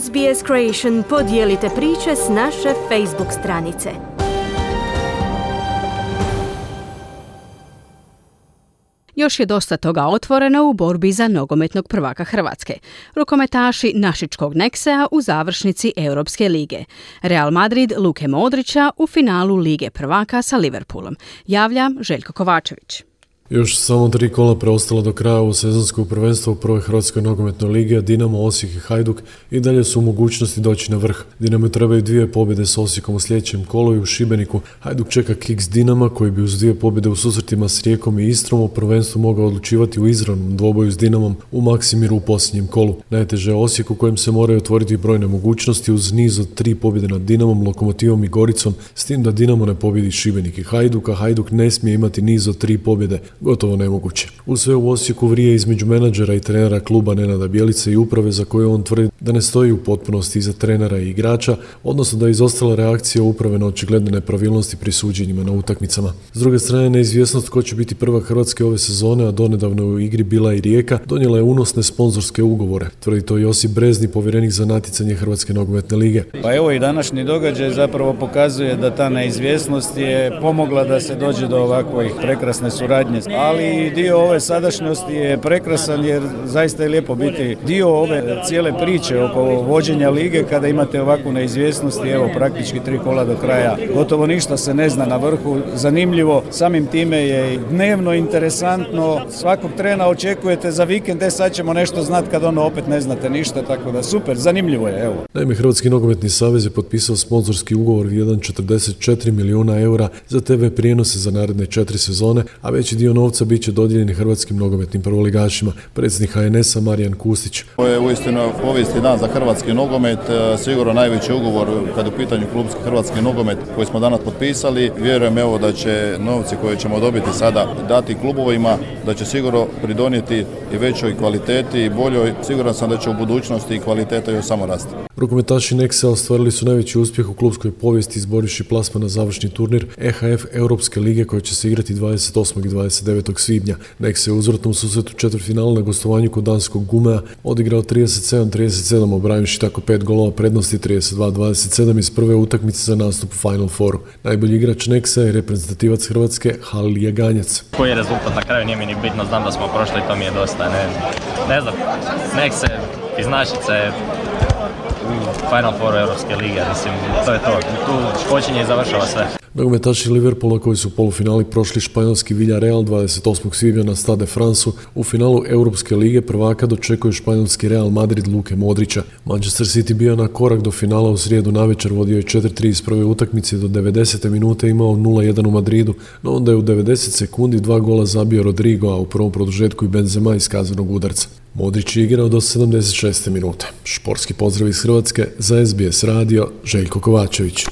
SBS Creation podijelite priče s naše Facebook stranice. Još je dosta toga otvoreno u borbi za nogometnog prvaka Hrvatske. Rukometaši Našičkog Neksea u završnici Europske lige. Real Madrid Luke Modrića u finalu Lige prvaka sa Liverpoolom. Javlja Željko Kovačević. Još samo tri kola preostalo do kraja u sezonskog prvenstva u prvoj Hrvatskoj nogometnoj ligi, Dinamo, Osijek i Hajduk i dalje su u mogućnosti doći na vrh. Dinamo trebaju dvije pobjede s Osijekom u sljedećem kolu i u Šibeniku. Hajduk čeka kiks Dinama koji bi uz dvije pobjede u susretima s Rijekom i Istrom u prvenstvu mogao odlučivati u izravnom dvoboju s Dinamom u Maksimiru u posljednjem kolu. Najteže je Osijek u kojem se moraju otvoriti brojne mogućnosti uz niz od tri pobjede nad Dinamom, Lokomotivom i Goricom, s tim da Dinamo ne pobjedi Šibenik i Hajduk, a Hajduk ne smije imati niz od tri pobjede gotovo nemoguće. U sve u Osijeku vrije između menadžera i trenera kluba Nenada Bjelice i uprave za koje on tvrdi da ne stoji u potpunosti iza trenera i igrača, odnosno da je izostala reakcija uprave na očigledne nepravilnosti pri suđenjima na utakmicama. S druge strane, neizvjesnost ko će biti prva Hrvatske ove sezone, a donedavno u igri bila i Rijeka, donijela je unosne sponzorske ugovore. Tvrdi to Josip Brezni, povjerenik za natjecanje Hrvatske nogometne lige. Pa evo i današnji događaj zapravo pokazuje da ta neizvjesnost je pomogla da se dođe do ovakvih prekrasne suradnje ali dio ove sadašnjosti je prekrasan jer zaista je lijepo biti dio ove cijele priče oko vođenja lige kada imate ovakvu neizvjesnost i evo praktički tri kola do kraja. Gotovo ništa se ne zna na vrhu, zanimljivo, samim time je dnevno interesantno, svakog trena očekujete za vikend, e sad ćemo nešto znati kad ono opet ne znate ništa, tako da super, zanimljivo je, evo. Naime, Hrvatski nogometni savez je potpisao sponzorski ugovor 1,44 milijuna eura za TV prijenose za naredne četiri sezone, a veći dio novca bit će dodijeljeni hrvatskim nogometnim prvoligašima. Predsjednik HNS-a Marijan Kustić. Ovo je uistinu povijesti dan za hrvatski nogomet, e, sigurno najveći ugovor kad u pitanju klubski hrvatski nogomet koji smo danas potpisali. Vjerujem evo da će novci koje ćemo dobiti sada dati klubovima, da će sigurno pridonijeti i većoj kvaliteti i boljoj. Siguran sam da će u budućnosti kvaliteta još samo rasti. Rukometaši Nexa ostvarili su najveći uspjeh u klubskoj povijesti izboriši plasma na završni turnir EHF Europske lige koja će se igrati 28. i 29. svibnja. Nexa je uzvratnom susretu četvrtfinala na gostovanju kod danskog Gumea odigrao 37-37 obrajivši tako pet golova prednosti 32-27 iz prve utakmice za nastup u Final Fouru. Najbolji igrač Nexa je reprezentativac Hrvatske Halilija Ganjac. Koji je rezultat na kraju nije mi ni bitno, znam da smo prošli i to mi je dosta. Ne, ne znam, Nexa iz Našice Final Four Europske lige, mislim, to je to. Tu počinje i završava sve. Nogometaši Liverpoola koji su u polufinali prošli španjolski Villarreal 28. svibnja na Stade Fransu u finalu Europske lige prvaka dočekuje španjolski Real Madrid Luke Modrića. Manchester City bio na korak do finala u srijedu navečer, vodio je 4-3 iz prve utakmice do 90. minute imao 0-1 u Madridu, no onda je u 90 sekundi dva gola zabio Rodrigo, a u prvom produžetku i Benzema iz kazanog udarca. Modrić je igrao do 76. minute. Športski pozdrav iz Hrvatske za SBS radio Željko Kovačević.